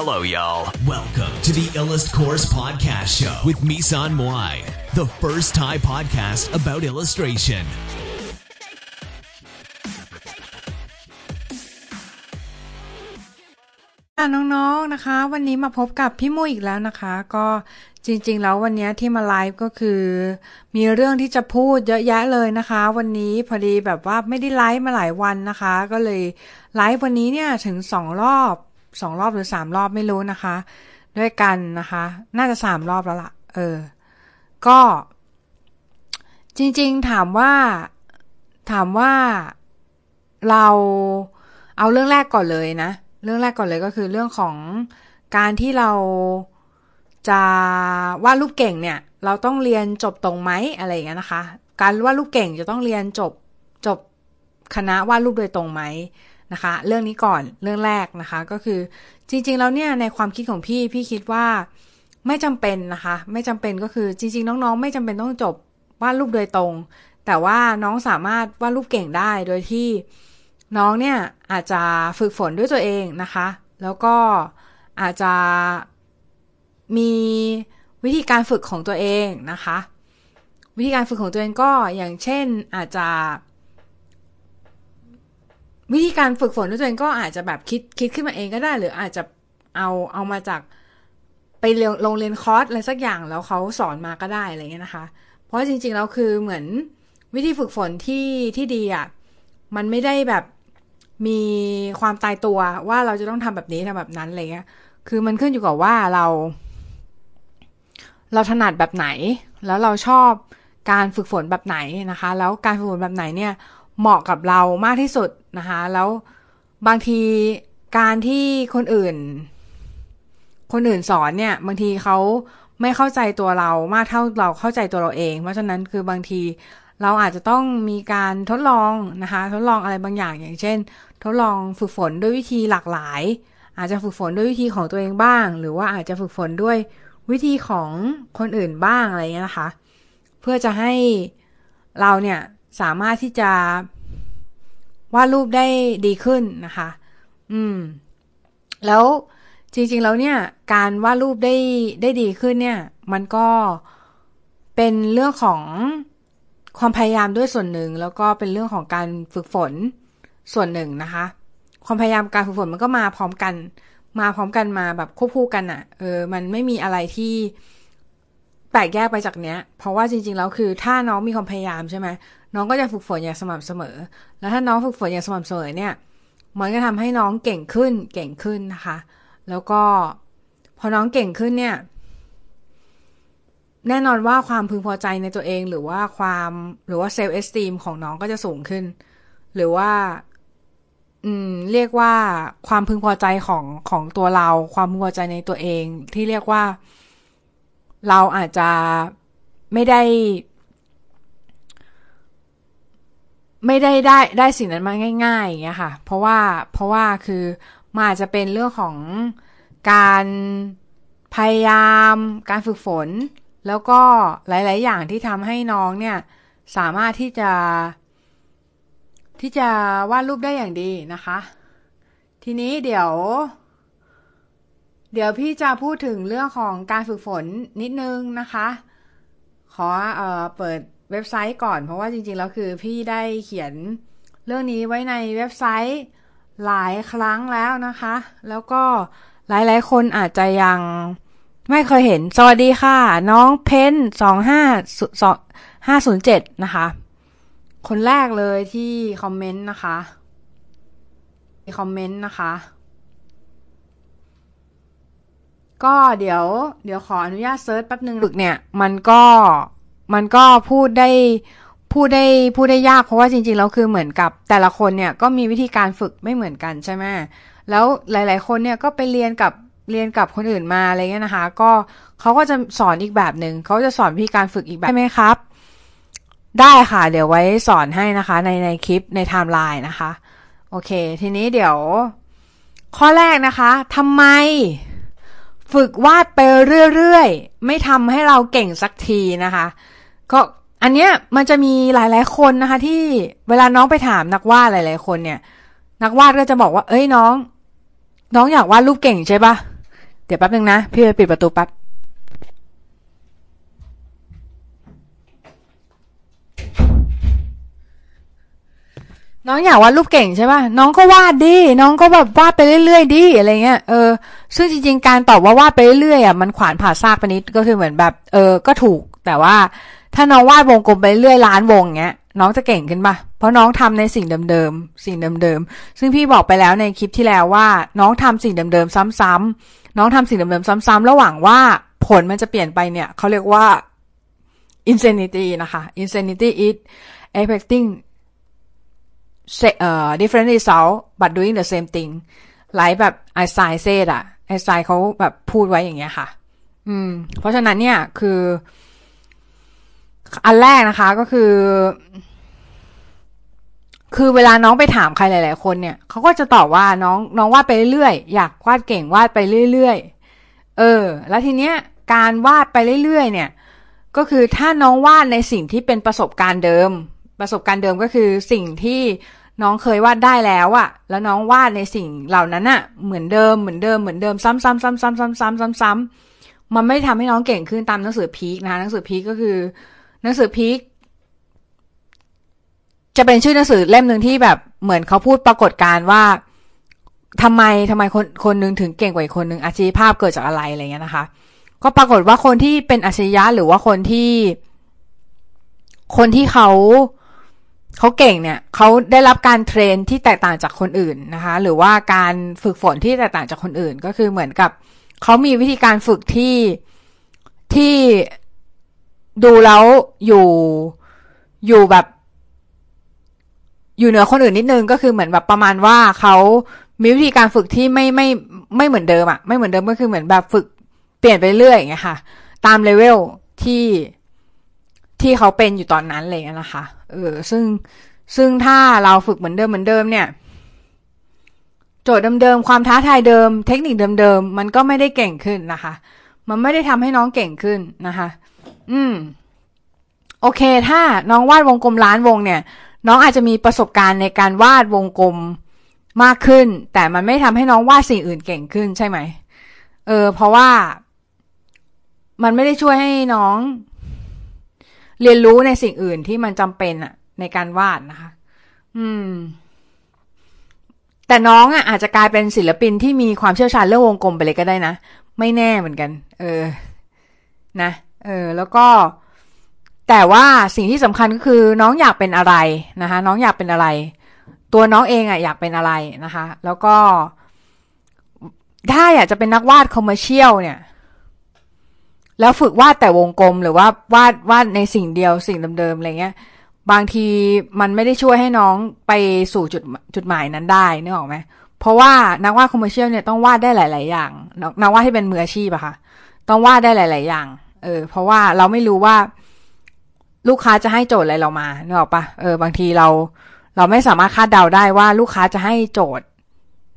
Hello, y'all. Welcome to the Illust Course Podcast Show with Misan Moai, the first Thai podcast about illustration. ค่ะน้องๆ นะคะ วันนี้มาพบกับพี่มุ้ยอีกแล้วนะคะ ก็จริงๆ แล้ววันนี้ที่มาไลฟ์ก็คือ มีเรื่องที่จะพูดเยอะแยะเลยนะคะ วันนี้พอดีแบบว่าไม่ได้ไลฟ์มาหลายวันนะคะ ก็เลยไลฟ์วันนี้เนี่ยถึงสองรอบ สองรอบหรือสามรอบไม่รู้นะคะ ด้วยกันนะคะ น่าจะสามรอบแล้วล่ะ เออ ก็ จริงๆถามว่า ถามว่าเราเอาเรื่องแรกก่อนเลยนะ เรื่องแรกก่อนเลยก็คือเรื่องของการที่เราจะวาดรูปเก่งเนี่ย เราต้องเรียนจบตรงไหมอะไรอย่างเงี้ยนะคะ การวาดรูปเก่งจะต้องเรียนจบจบคณะวาดรูปโดยตรงไหม นะคะ เรื่องนี้ก่อนเรื่องแรกนะคะ ก็คือจริงๆแล้วเนี่ยในความคิดของพี่พี่คิดว่าไม่จำเป็นนะคะ ไม่จำเป็นก็คือจริง ๆ น้องๆ ไม่จำเป็นต้องจบวาดรูปโดยตรง แต่ว่าน้องสามารถวาดรูปเก่งได้โดยที่น้องเนี่ยอาจจะฝึกฝนด้วยตัวเองนะคะ แล้วก็อาจจะมีวิธีการฝึกของตัวเองนะคะ วิธีการฝึกของตัวเองก็อย่างเช่นอาจจะ วิธีการฝึกฝนด้วยตัวเองก็อาจจะแบบคิดคิดขึ้นมาเองก็ได้ หรืออาจจะเอาเอามาจากไปเรียนโรงเรียนคอร์สอะไรสักอย่างแล้วเขาสอนมาก็ได้อะไรเงี้ยนะคะ เพราะจริงๆแล้วคือเหมือนวิธีฝึกฝนที่ที่ดีอะมันไม่ได้แบบมีความตายตัวว่าเราจะต้องทำแบบนี้ทำแบบนั้นอะไรเงี้ย คือมันขึ้นอยู่กับว่าเรา เราถนัดแบบไหน แล้วเราชอบการฝึกฝนแบบไหนนะคะ แล้วการฝึกฝนแบบไหนเนี่ย เหมาะกับเรามากที่สุด นะคะ แล้วบางทีการที่คนอื่น คนอื่นสอนเนี่ย บางทีเขาไม่เข้าใจตัวเรามากเท่าเราเข้าใจตัวเราเอง เพราะฉะนั้นคือบางทีเราอาจจะต้องมีการทดลองนะคะ ทดลองอะไรบางอย่างอย่างเช่น ทดลองฝึกฝนด้วยวิธีหลากหลาย อาจจะฝึกฝนด้วยวิธีของตัวเองบ้าง หรือว่าอาจจะฝึกฝนด้วยวิธีของคนอื่นบ้างอะไรเงี้ยนะคะ เพื่อจะให้เราเนี่ยสามารถที่จะ วาดรูปได้ดีขึ้นนะคะ อืม แล้วจริง ๆ แล้วเนี่ย การวาดรูปได้ได้ดีขึ้นเนี่ย มันก็เป็นเรื่องของความพยายามด้วยส่วนหนึ่ง แล้วก็เป็นเรื่องของการฝึกฝนส่วนหนึ่งนะคะ ความพยายามการฝึกฝนมันก็มาพร้อมกัน มาพร้อมกันมาแบบควบคู่กันอะ่ะ เออ มันไม่มีอะไรที่แปลกแยกไปจากเนี้ย เพราะว่าจริง ๆ แล้วคือถ้าน้องมีความพยายามใช่ไหม น้องก็จะฝึกฝนอย่างสม่ำเสมอ แล้วถ้าน้องฝึกฝนอย่างสม่ำเสมอเนี่ย มันก็ทำให้น้องเก่งขึ้น เก่งขึ้นนะคะ แล้วก็พอน้องเก่งขึ้นเนี่ย แน่นอนว่าความพึงพอใจในตัวเอง หรือว่าความหรือว่าเซลล์เอสตีมของน้องก็จะสูงขึ้น หรือว่า อืม เรียกว่าความพึงพอใจของของตัวเรา ความพึงพอใจในตัวเอง ที่เรียกว่า เราอาจจะไม่ได้ ไม่ได้ได้ได้สิ่งนั้นมาง่ายๆอย่างเงี้ยค่ะ เพราะว่าเพราะว่าคือมันอาจจะเป็นเรื่องของการพยายาม การฝึกฝน แล้วก็หลาย ๆ อย่างที่ทำให้น้องเนี่ยสามารถที่จะ ที่จะวาดรูปได้อย่างดีนะคะ ทีนี้เดี๋ยว เดี๋ยวพี่จะพูดถึงเรื่องของการฝึกฝนนิดนึงนะคะ ขอเอ่อเปิด เว็บไซต์ก่อน เพราะว่าจริงๆแล้วคือพี่ได้เขียนเรื่องนี้ไว้ในเว็บไซต์หลายครั้งแล้วนะคะ แล้วก็หลายๆ คนอาจจะยังไม่เคยเห็น สวัสดีค่ะ น้องเพนสองห้าสองห้าศูนย์เจ็ดนะคะ คนแรกเลยที่คอมเมนต์นะคะคอมเมนต์นะคะ ก็เดี๋ยว เดี๋ยวขออนุญาต search แป๊บหนึ่งฝึกเนี่ย มันก็ มันก็พูดได้พูดได้พูดได้ยากเพราะว่าจริงๆแล้วคือเหมือนกับแต่ละคนเนี่ยก็มีวิธีการฝึกไม่เหมือนกันใช่ไหมแล้วหลายๆคนเนี่ยก็ไปเรียนกับเรียนกับคนอื่นมาอะไรเงี้ยนะคะ ก็เขาก็จะสอนอีกแบบหนึ่งเขาจะสอนวิธีการฝึกอีกแบบใช่ไหมครับ ได้ค่ะ เดี๋ยวไว้สอนให้นะคะ ในในคลิปในไทม์ไลน์นะคะ โอเค ทีนี้เดี๋ยว ข้อแรกนะคะทำไมฝึกวาดไปเรื่อยๆ ไม่ทำให้เราเก่งสักทีนะคะ ก็อันเนี้ยมันจะมีหลาย ๆ คนนะคะ ที่เวลาน้องไปถามนักวาดหลาย ๆ คนเนี่ย นักวาดก็จะบอกว่า เอ้ยน้อง น้องอยากวาดรูปเก่งใช่ปะเดี๋ยวแป๊บนึงนะพี่ไปปิดประตูแป๊บน้องอยากวาดรูปเก่งใช่ป่ะ น้องก็วาดดิ น้องก็แบบวาดไปเรื่อยๆดิอะไรเงี้ย เออ ซึ่งจริงๆ การตอบว่าวาดไปเรื่อยๆอะมันขวานผ่าซากไปนิด ก็คือเหมือนแบบ เออ ก็ถูก แต่ว่า ถ้าน้องวาดวงกลมไปเรื่อยล้านวงเงี้ย น้องจะเก่งขึ้นปะเพราะน้องทำในสิ่งเดิมๆสิ่งเดิมๆซึ่งพี่บอกไปแล้วในคลิปที่แล้วว่า น้องทำสิ่งเดิมๆซ้ำๆน้องทำสิ่งเดิมๆซ้ำๆระหว่างว่าผลมันจะเปลี่ยนไปเนี่ยเขาเรียกว่า insanity นะคะ insanity is expecting uh, different result but doing the same thing ไลแบบไอซายเซดอะไอซายเขาแบบพูดไว้อย่างเงี้ยค่ะ อืม เพราะฉะนั้นเนี่ยคือ อันแรกนะคะก็คือ คือเวลาน้องไปถามใครหลาย ๆ คนเนี่ยเขาก็จะตอบว่าน้องน้องวาดไปเรื่อยๆอยากวาดเก่งวาดไปเรื่อยๆเออ แล้วทีเนี้ย การวาดไปเรื่อยๆเนี่ย ก็คือถ้าน้องวาดในสิ่งที่เป็นประสบการณ์เดิม ประสบการณ์เดิมก็คือสิ่งที่น้องเคยวาดได้แล้วอะแล้วน้องวาดในสิ่งเหล่านั้นอะเหมือนเดิมเหมือนเดิมเหมือนเดิมซ้ำๆๆๆๆซ้ำๆมันไม่ทำให้น้องเก่งขึ้นตามหนังสือพีคนะคะหนังสือพีคก็คือ หนังสือพีคจะเป็นชื่อหนังสือเล่มหนึ่งที่แบบเหมือนเขาพูดปรากฏการว่าทำไมทำไมคนคนหนึ่งถึงเก่งกว่าอีกคนหนึ่งอาชีพภาพเกิดจากอะไรอะไรเงี้ยนะคะ ก็ปรากฏว่าคนที่เป็นอาชียะหรือว่าคนที่ คนที่เขาเขาเก่งเนี่ยเขาได้รับการเทรนที่แตกต่างจากคนอื่นนะคะ หรือว่าการฝึกฝนที่แตกต่างจากคนอื่น ก็คือเหมือนกับเขามีวิธีการฝึกที่ที่ ดูแล้วอยู่อยู่แบบ อยู่เหนือคนอื่นนิดนึงก็คือเหมือนแบบประมาณว่าเขามีวิธีการฝึกที่ไม่ไม่ไม่เหมือนเดิมอะไม่เหมือนเดิมก็คือเหมือนแบบฝึกเปลี่ยนไปเรื่อยอย่างเงี้ยค่ะ ตามเลเวลที่ที่เขาเป็นอยู่ตอนนั้นเลยนะคะเออซึ่งซึ่งถ้าเราฝึกเหมือนเดิมเหมือนเดิมเนี่ย โจทย์เดิมๆความท้าทายเดิม เทคนิคเดิมๆมันก็ไม่ได้เก่งขึ้นนะคะ มันไม่ได้ทำให้น้องเก่งขึ้นนะคะ อืม โอเค ถ้าน้องวาดวงกลมล้านวงเนี่ย น้องอาจจะมีประสบการณ์ในการวาดวงกลมมากขึ้น แต่มันไม่ทำให้น้องวาดสิ่งอื่นเก่งขึ้นใช่ไหม เออ เพราะว่า มันไม่ได้ช่วยให้น้อง เรียนรู้ในสิ่งอื่นที่มันจำเป็นอะในการวาดนะคะ อืม แต่น้องอะอาจจะกลายเป็นศิลปินที่มีความเชี่ยวชาญเรื่องวงกลมไปเลยก็ได้นะ ไม่แน่เหมือนกัน เออ นะ เออแล้วก็ แต่ว่าสิ่งที่สำคัญก็คือน้องอยากเป็นอะไรนะคะน้องอยากเป็นอะไร ตัวน้องเองอะอยากเป็นอะไรนะคะ แล้วก็ ถ้าอยากจะเป็นนักวาดคอมเมอร์เชียลเนี่ยแล้วฝึกวาดแต่วงกลมหรือว่าวาดวาดในสิ่งเดียวสิ่งเดิมๆอะไรเงี้ย บางทีมันไม่ได้ช่วยให้น้องไปสู่จุดจุดหมายนั้นได้นึกออกไหมเพราะว่านักวาด commercial เนี่ยต้องวาดได้หลาย ๆ อย่าง นักวาดที่เป็นมืออาชีพอะค่ะ ต้องวาดได้หลาย ๆ อย่าง เออ เพราะว่าเราไม่รู้ว่าลูกค้าจะให้โจทย์อะไรเรามานึกออกปะเออบางทีเรา เราไม่สามารถคาดเดาได้ว่าลูกค้าจะให้โจทย์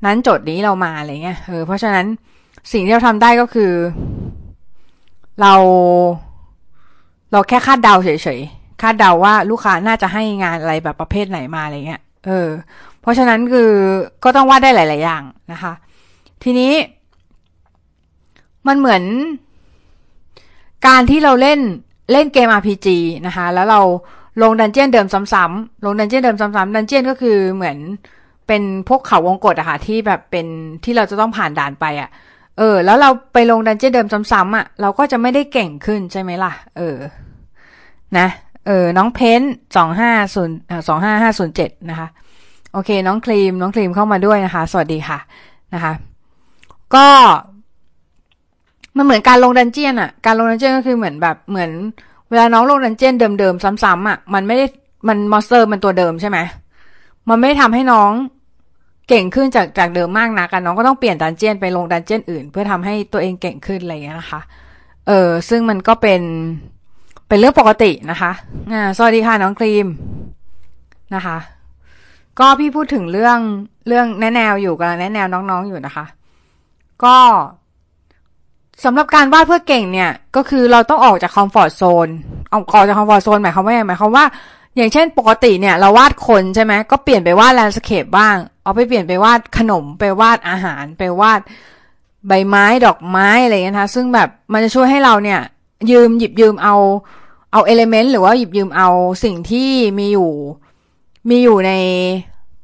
นั้นโจทย์นี้เรามาอะไรเงี้ยเออเพราะฉะนั้นสิ่งที่เราทำได้ก็คือ เรา เราแค่คาดเดาเฉยๆคาดเดาว่าลูกค้าน่าจะให้งานอะไรแบบประเภทไหนมาอะไรเงี้ยเออ เพราะฉะนั้นคือก็ต้องวาดได้หลาย ๆ อย่างนะคะ ทีนี้ มันเหมือน การที่เราเล่นเล่นเกม RPG นะคะ แล้วเราลงดันเจียนเดิมซ้ำๆลงดันเจียนเดิมซ้ำๆดันเจียนก็คือเหมือนเป็นพวกเขาวงกฏอะค่ะที่แบบเป็นที่เราจะต้องผ่านด่านไปอะเออ แล้วเราไปลงดันเจียนเดิมซ้ำๆอะเราก็จะไม่ได้เก่งขึ้นใช่ไหมล่ะ เออ นะ เออ น้องเพนสองห้าศูนย์สองห้าห้าศูนย์เจ็ดนะคะ โอเค น้องครีม น้องครีมเข้ามาด้วยนะคะ สวัสดีค่ะ นะคะ ก็ มันเหมือนการลง dungeon อะการลง dungeon ก็คือเหมือนแบบเหมือน เวลาน้องลง dungeon เดิมๆซ้ำๆอะมันไม่ได้มัน monster มันตัวเดิมใช่ไหมมันไม่ทำให้น้องเก่งขึ้นจากจากเดิมมากนะกันน้องก็ต้องเปลี่ยน dungeon ไปลง dungeon อื่น เพื่อทำให้ตัวเองเก่งขึ้นอะไรอย่างเงี้ยนะคะ เออซึ่งมันก็เป็นเป็นเรื่องปกตินะคะอ่าสวัสดีค่ะน้องครีมนะคะ ก็พี่พูดถึงเรื่องเรื่องแนะแนวอยู่กำลังแนะแนวน้องๆอยู่นะคะ ก็ สำหรับการวาดเพื่อเก่งเนี่ย ก็คือเราต้องออกจาก comfort zone ออกออกจาก comfort zone หมายความว่าหมายความว่า อย่างเช่นปกติเนี่ย เราวาดคนใช่ไหมก็เปลี่ยนไปวาด landscape บ้าง เอาไปเปลี่ยนไปวาดขนมไปวาดอาหารไปวาดใบไม้ดอกไม้อะไรเงี้ยนะคะซึ่งแบบมันจะช่วยให้เราเนี่ย ยืมหยิบยืมเอาเอา element หรือว่าหยิบยืมเอาสิ่งที่มีอยู่มีอยู่ใน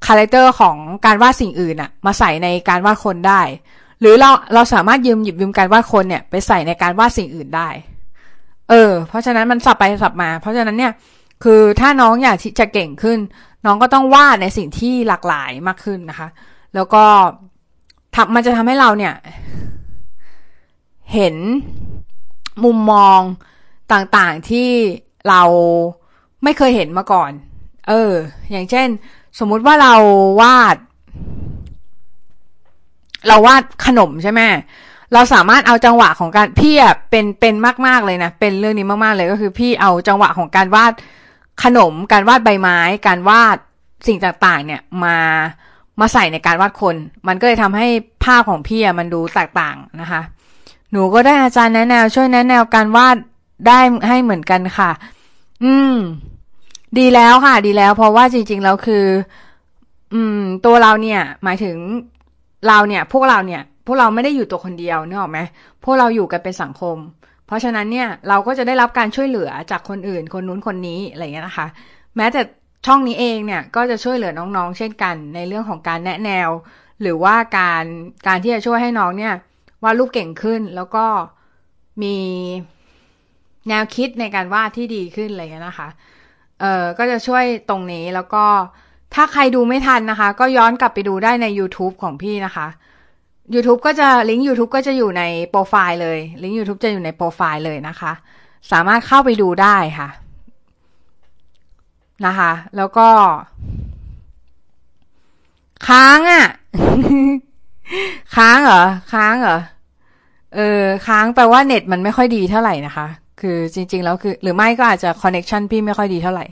character ของการวาดสิ่งอื่นอะมาใส่ในการวาดคนได้ หรือเราเราสามารถยืมหยิบยืมการวาดคนเนี่ยไปใส่ในการวาดสิ่งอื่นได้ เออ เพราะฉะนั้นมันสับไปสับมา เพราะฉะนั้นเนี่ย คือถ้าน้องอยากที่จะเก่งขึ้น น้องก็ต้องวาดในสิ่งที่หลากหลายมากขึ้นนะคะ แล้วก็ทำมันจะทำให้เราเนี่ย เห็นมุมมองต่างๆที่เราไม่เคยเห็นมาก่อน เออ อย่างเช่น สมมุติว่าเราวาด เราวาดขนมใช่ไหมเราสามารถเอาจังหวะของการพี่อะเป็นเป็นมากๆเลยนะเป็นเรื่องนี้มากๆเลยก็คือพี่เอาจังหวะของการวาดขนม การวาดใบไม้ การวาดสิ่งต่างๆ เนี่ยมามาใส่ในการวาดคน มันก็เลยทำให้ภาพของพี่อะมันดูแตกต่างนะคะ หนูก็ได้อาจารย์แนะแนว ช่วยแนะแนวการวาดได้ให้เหมือนกันค่ะ อืม ดีแล้วค่ะ ดีแล้ว เพราะว่าจริง ๆ แล้วคือ อืม ตัวเราเนี่ย หมายถึง เราเนี่ยพวกเราเนี่ยพวกเราไม่ได้อยู่ตัวคนเดียวนึกออกไหมพวกเราอยู่กันเป็นสังคม เพราะฉะนั้นเนี่ยเราก็จะได้รับการช่วยเหลือจากคนอื่น คนนู้นคนนี้อะไรเงี้ยนะคะ แม้แต่ช่องนี้เองเนี่ยก็จะช่วยเหลือน้องๆ เช่นกัน ในเรื่องของการแนะแนว หรือว่าการการที่จะช่วยให้น้องเนี่ยวาดรูปเก่งขึ้นแล้วก็มีแนวคิดในการวาดที่ดีขึ้นอะไรเงี้ยนะคะ เอ่อก็จะช่วยตรงนี้แล้วก็ ถ้าใครดูไม่ทันนะคะ ก็ย้อนกลับไปดูได้ใน YouTube ของพี่นะคะ YouTube ก็จะลิงก์ YouTube ก็จะอยู่ในโปรไฟล์เลย ลิงก์ YouTube จะอยู่ในโปรไฟล์เลยนะคะ สามารถเข้าไปดูได้ค่ะนะคะ แล้วก็ ค้างอะ่ะ ค้างเหรอ ค้างเหรอ เออ ค้างแปลว่าเน็ตมันไม่ค่อยดีเท่าไหร่นะคะ คือจริง ๆ แล้วคือ หรือไม่ก็อาจจะ connection พี่ไม่ค่อยดีเท่าไหร่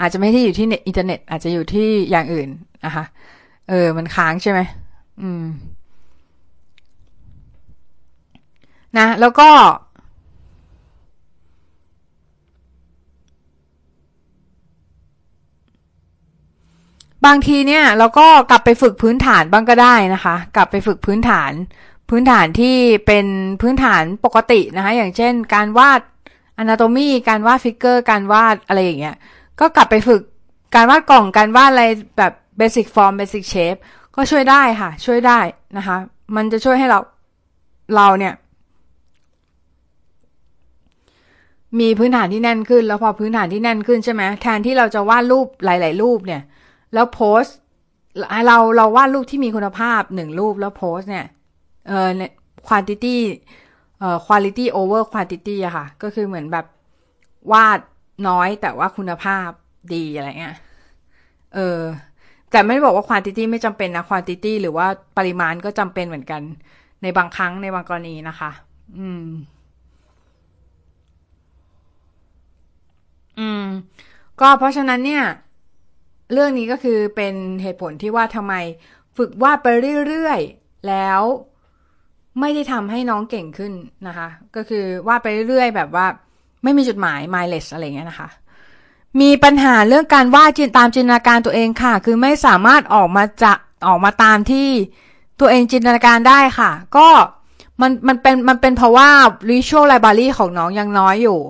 อาจจะไม่ได้อยู่ที่เน็ตอินเทอร์เน็ต อาจจะอยู่ที่อย่างอื่นนะคะเออ มันค้างใช่ไหมอืม นะ แล้วก็ บางทีเนี่ย เราก็กลับไปฝึกพื้นฐานบ้างก็ได้นะคะ กลับไปฝึกพื้นฐาน พื้นฐานที่เป็นพื้นฐานปกตินะคะ อย่างเช่น การวาด anatomy การวาด figure การวาดอะไรอย่างเงี้ย ก็กลับไปฝึกการวาดกล่องการวาดอะไรแบบ basic form basic shapeก็ช่วยได้ค่ะ ช่วยได้นะคะ มันจะช่วยให้เราเราเนี่ย มีพื้นฐานที่แน่นขึ้น แล้วพอพื้นฐานที่แน่นขึ้นใช่ไหมแทนที่เราจะวาดรูปหลาย ๆ รูปเนี่ย แล้วโพสเราเราวาดรูปที่มีคุณภาพหนึ่งรูปแล้วโพสเนี่ยเออเนี่ย quantity เอ่อ quality over quantity อะค่ะ ก็คือเหมือนแบบวาด น้อยแต่ว่าคุณภาพดีอะไรเงี้ย เออ แต่ไม่ได้บอกว่า quantity ไม่จำเป็นนะ quantity หรือว่าปริมาณก็จำเป็นเหมือนกัน ในบางครั้งในบางกรณีนะคะ อืม อืม ก็เพราะฉะนั้นเนี่ย เรื่องนี้ก็คือเป็นเหตุผลที่ว่าทำไมฝึกวาดไปเรื่อยๆ แล้วไม่ได้ทำให้น้องเก่งขึ้นนะคะ ก็คือวาดไปเรื่อยๆ แบบว่า ไม่มีจุดหมาย mindless อะไรเงี้ยนะคะ มีปัญหาเรื่องการวาดจินตามจินตนาการตัวเองค่ะ คือไม่สามารถออกมาจะออกมาตามที่ตัวเองจินตนาการได้ค่ะ ก็มันมันเป็นมันเป็นเพราะว่า visual library ของน้องยังน้อยอยู่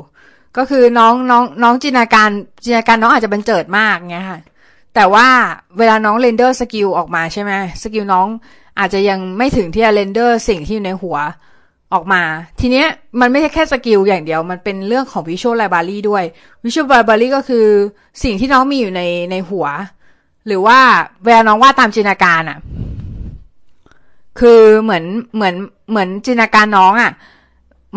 ก็คือน้องน้องน้องจินตนาการจินตนาการน้องอาจจะเป็นเจิดมากเงี้ยค่ะ แต่ว่าเวลาน้อง render skill ออกมาใช่ไหม skill น้องอาจจะยังไม่ถึงที่จะ render สิ่งที่อยู่ในหัว ออกมา ทีเนี้ยมันไม่ใช่แค่สกิลอย่างเดียว มันเป็นเรื่องของ Visual Library ด้วย Visual Library ก็คือสิ่งที่น้องมีอยู่ในในหัว หรือว่าเวลาน้องวาดตามจินตนาการอะ่ะ คือเหมือนเหมือนเหมือนจินตนาการน้องอะ่ะ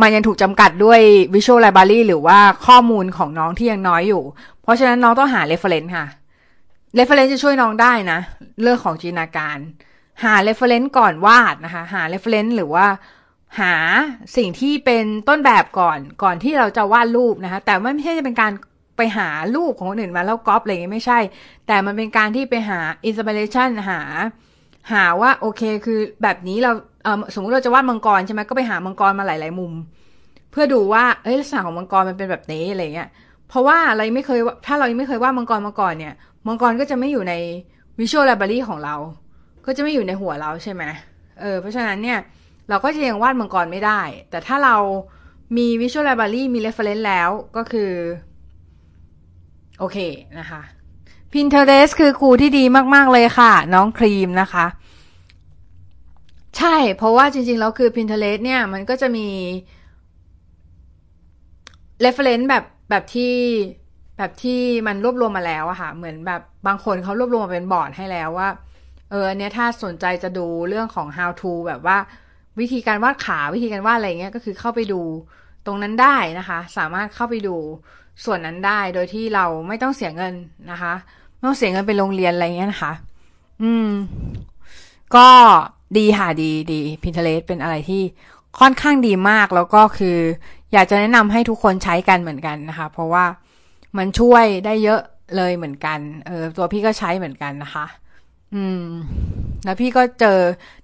มันยังถูกจำกัดด้วย Visual Library หรือว่าข้อมูลของน้องที่ยังน้อยอยู่ เพราะฉะนั้นน้องต้องหา reference ค่ะ reference จะช่วยน้องได้นะ เรื่องของจินตนาการ หา reference ก่อนวาดนะคะ หา reference หรือว่า หาสิ่งที่เป็นต้นแบบก่อนก่อนที่เราจะวาดรูปนะคะ แต่ไม่ใช่จะเป็นการไปหารูปของคนอื่นมาแล้วก๊อปอะไรเงี้ยไม่ใช่ แต่มันเป็นการที่ไปหาอินสปิเรชันหา หาว่าโอเคคือแบบนี้เราเออสมมติเราจะวาดมังกรใช่ไหมก็ไปหามังกรมาหลาย ๆ มุม เพื่อดูว่าเอ้ยลักษณะของมังกรมันเป็นแบบนี้อะไรเงี้ย เพราะว่าเรไม่เคยถ้าเราไม่เคยวาดมังกรมาก่อนเนี่ยมังกรก็จะไม่อยู่ในวิชวลไลบรารีของเรา ก็จะไม่อยู่ในหัวเราใช่ไหมเออเพราะฉะนั้นเนี่ย เราก็จะยังวาดมังกรไม่ได้ แต่ถ้าเรามี Visual Library มี Reference แล้วก็คือ โอเคนะคะ Pinterest คือครูที่ดีมาก ๆ เลยค่ะ น้องครีมนะคะ ใช่เพราะว่าจริง ๆ แล้วคือ Pinterest เนี่ย มันก็จะมี reference แบบแบบที่แบบที่มันรวบรวมมาแล้วอะค่ะ เหมือนแบบบางคนเขารวบรวมมาเป็นบอร์ดให้แล้วว่า เอออันเนี้ยถ้าสนใจจะดูเรื่องของ how to แบบว่า วิธีการวาดขาวิธีการวาดอะไรเงี้ยก็คือเข้าไปดูตรงนั้นได้นะคะ สามารถเข้าไปดูส่วนนั้นได้โดยที่เราไม่ต้องเสียเงินนะคะไม่ต้องเสียเงินไปโรงเรียนอะไรเงี้ยนะคะ อืม ก็ดีค่ะดีดี Pinterest เป็นอะไรที่ค่อนข้างดีมากแล้วก็คือ อยากจะแนะนำให้ทุกคนใช้กันเหมือนกันนะคะ เพราะว่ามันช่วยได้เยอะเลยเหมือนกัน เออตัวพี่ก็ใช้เหมือนกันนะคะ อืม แล้วพี่ก็เจอ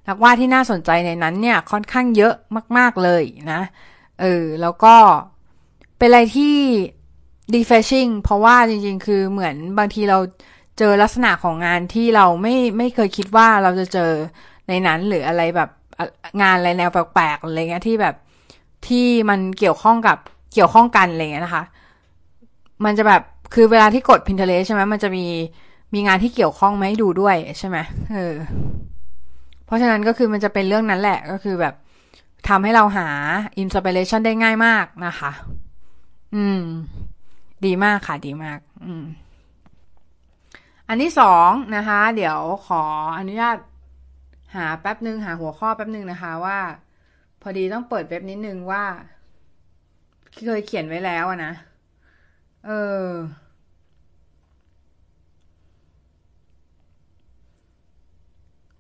นักวาดที่น่าสนใจในนั้นเนี่ย ค่อนข้างเยอะมาก ๆเลยนะ เออ แล้วก็เป็นอะไรที่ refreshing เพราะว่าจริง ๆ คือเหมือนบางทีเราเจอลักษณะของงานที่เราไม่ไม่เคยคิดว่าเราจะเจอในนั้นหรืออะไรแบบงานอะไรแนวแปลกๆอะไรเงี้ยที่แบบที่มันเกี่ยวข้องกับเกี่ยวข้องกันอะไรเงี้ยนะคะ มันจะแบบคือเวลาที่กด Pinterest ใช่ไหมมันจะมี มีงานที่เกี่ยวข้องมให้ดูด้วยใช่ไหมเออ เพราะฉะนั้นก็คือมันจะเป็นเรื่องนั้นแหละก็คือแบบทำให้เราหาอินสปิเรชันได้ง่ายมากนะคะ อืม ดีมากค่ะ ดีมาก อืม อันที่สองนะคะ เดี๋ยวขออนุญาตหาแป๊บหนึ่งหาหัวข้อแป๊บหนึ่งนะคะว่า พอดีต้องเปิดเว็บนิดนึงว่า เคยเขียนไว้แล้วนะ เออ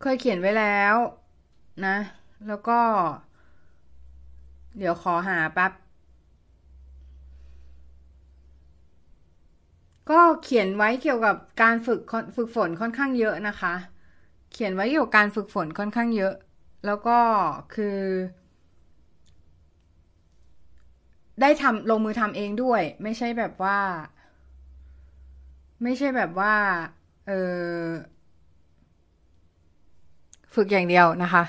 เคยเขียนไว้แล้วนะ แล้วก็ เดี๋ยวขอหาแป๊บ ก็เขียนไว้เกี่ยวกับการฝึกฝึกฝนค่อนข้างเยอะนะคะ เขียนไว้เกี่ยวกับการฝึกฝนค่อนข้างเยอะ แล้วก็คือ ได้ทำลงมือทำเองด้วย ไม่ใช่แบบว่า ไม่ใช่แบบว่า เออ ฝึกอย่างเดียวนะคะ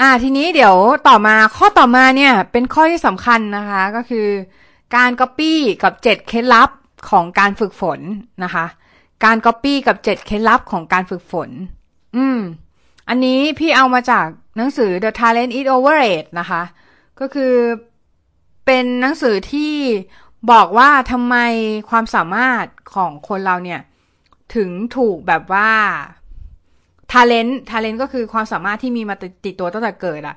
อ่าทีนี้เดี๋ยวต่อมาข้อต่อมาเนี่ยเป็นข้อที่สำคัญนะคะก็คือ การ Copy กับ 7 เคล็ดลับของการฝึกฝนนะคะ การ Copy กับ 7 เคล็ดลับของการฝึกฝน อืม อันนี้พี่เอามาจากหนังสือ The Talent is Overrated นะคะ ก็คือเป็นหนังสือที่บอกว่าทำไมความสามารถของคนเราเนี่ย ถึงถูกแบบว่า ทาเลนต์ทาเลนต์ก็คือความสามารถที่มีมาติดตัวตั้งแต่เกิดอะ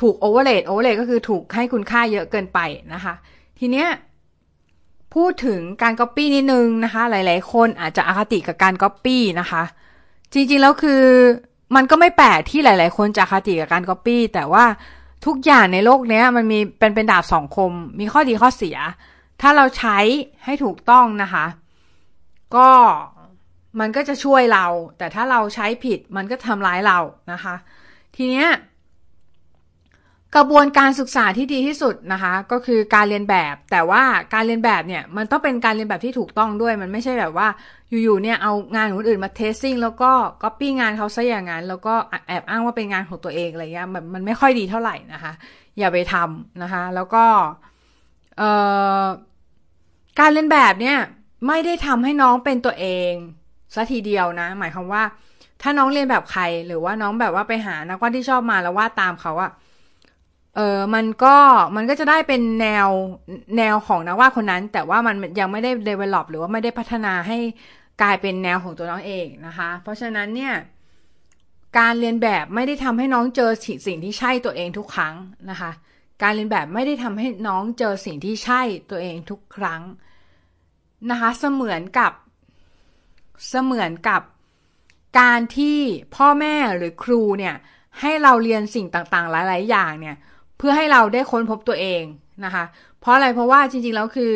ถูก overrated overrated ก็คือถูกให้คุณค่าเยอะเกินไปนะคะ ทีเนี้ยพูดถึงการก๊อปปี้นิดนึงนะคะ หลาย ๆ คนอาจจะอคติกับการก๊อปปี้นะคะ จริง ๆ แล้วคือมันก็ไม่แปลกที่หลาย ๆ คนจะอคติกับการก๊อปปี้แต่ว่าทุกอย่างในโลกนี้มันมีเป็นเป็นดาบสองคม มีข้อดีข้อเสีย ถ้าเราใช้ให้ถูกต้องนะคะ ก็ มันก็จะช่วยเรา แต่ถ้าเราใช้ผิดมันก็ทำร้ายเรานะคะ ทีเนี้ยกระบวนการศึกษาที่ดีที่สุดนะคะ ก็คือการเรียนแบบ แต่ว่าการเรียนแบบเนี่ยมันต้องเป็นการเรียนแบบที่ถูกต้องด้วย มันไม่ใช่แบบว่าอยู่ๆเนี่ยเอางานของคนอื่นมาเทสซิ่งแล้วก็ก๊อปปี้งานเขาซะอย่างนั้นแล้วก็แอบอ้างว่าเป็นงานของตัวเองอะไรเงี้ยมันมันไม่ค่อยดีเท่าไหร่นะคะ อย่าไปทำนะคะ แล้วก็เอ่อการเรียนแบบเนี่ยไม่ได้ทำให้น้องเป็นตัวเอง ซะทีเดียวนะ หมายความว่า ถ้าน้องเรียนแบบใคร หรือว่าน้องแบบว่าไปหานักวาดที่ชอบมาแล้ววาดตามเขาอะเออมันก็มันก็จะได้เป็นแนวแนวของนักวาดคนนั้น แต่ว่ามันยังไม่ได้ develop หรือว่าไม่ได้พัฒนาให้กลายเป็นแนวของตัวน้องเองนะคะ เพราะฉะนั้นเนี่ยการเรียนแบบไม่ได้ทำให้น้องเจอสิ่งที่ใช่ตัวเองทุกครั้งนะคะ การเรียนแบบไม่ได้ทำให้น้องเจอสิ่งที่ใช่ตัวเองทุกครั้งนะคะ เสมือนกับ เสมือนกับการที่พ่อแม่หรือครูเนี่ยให้เราเรียนสิ่งต่างๆ หลาย ๆ อย่างเนี่ยเพื่อให้เราได้ค้นพบตัวเองนะคะ เพราะอะไรเพราะว่าจริงๆแล้วคือ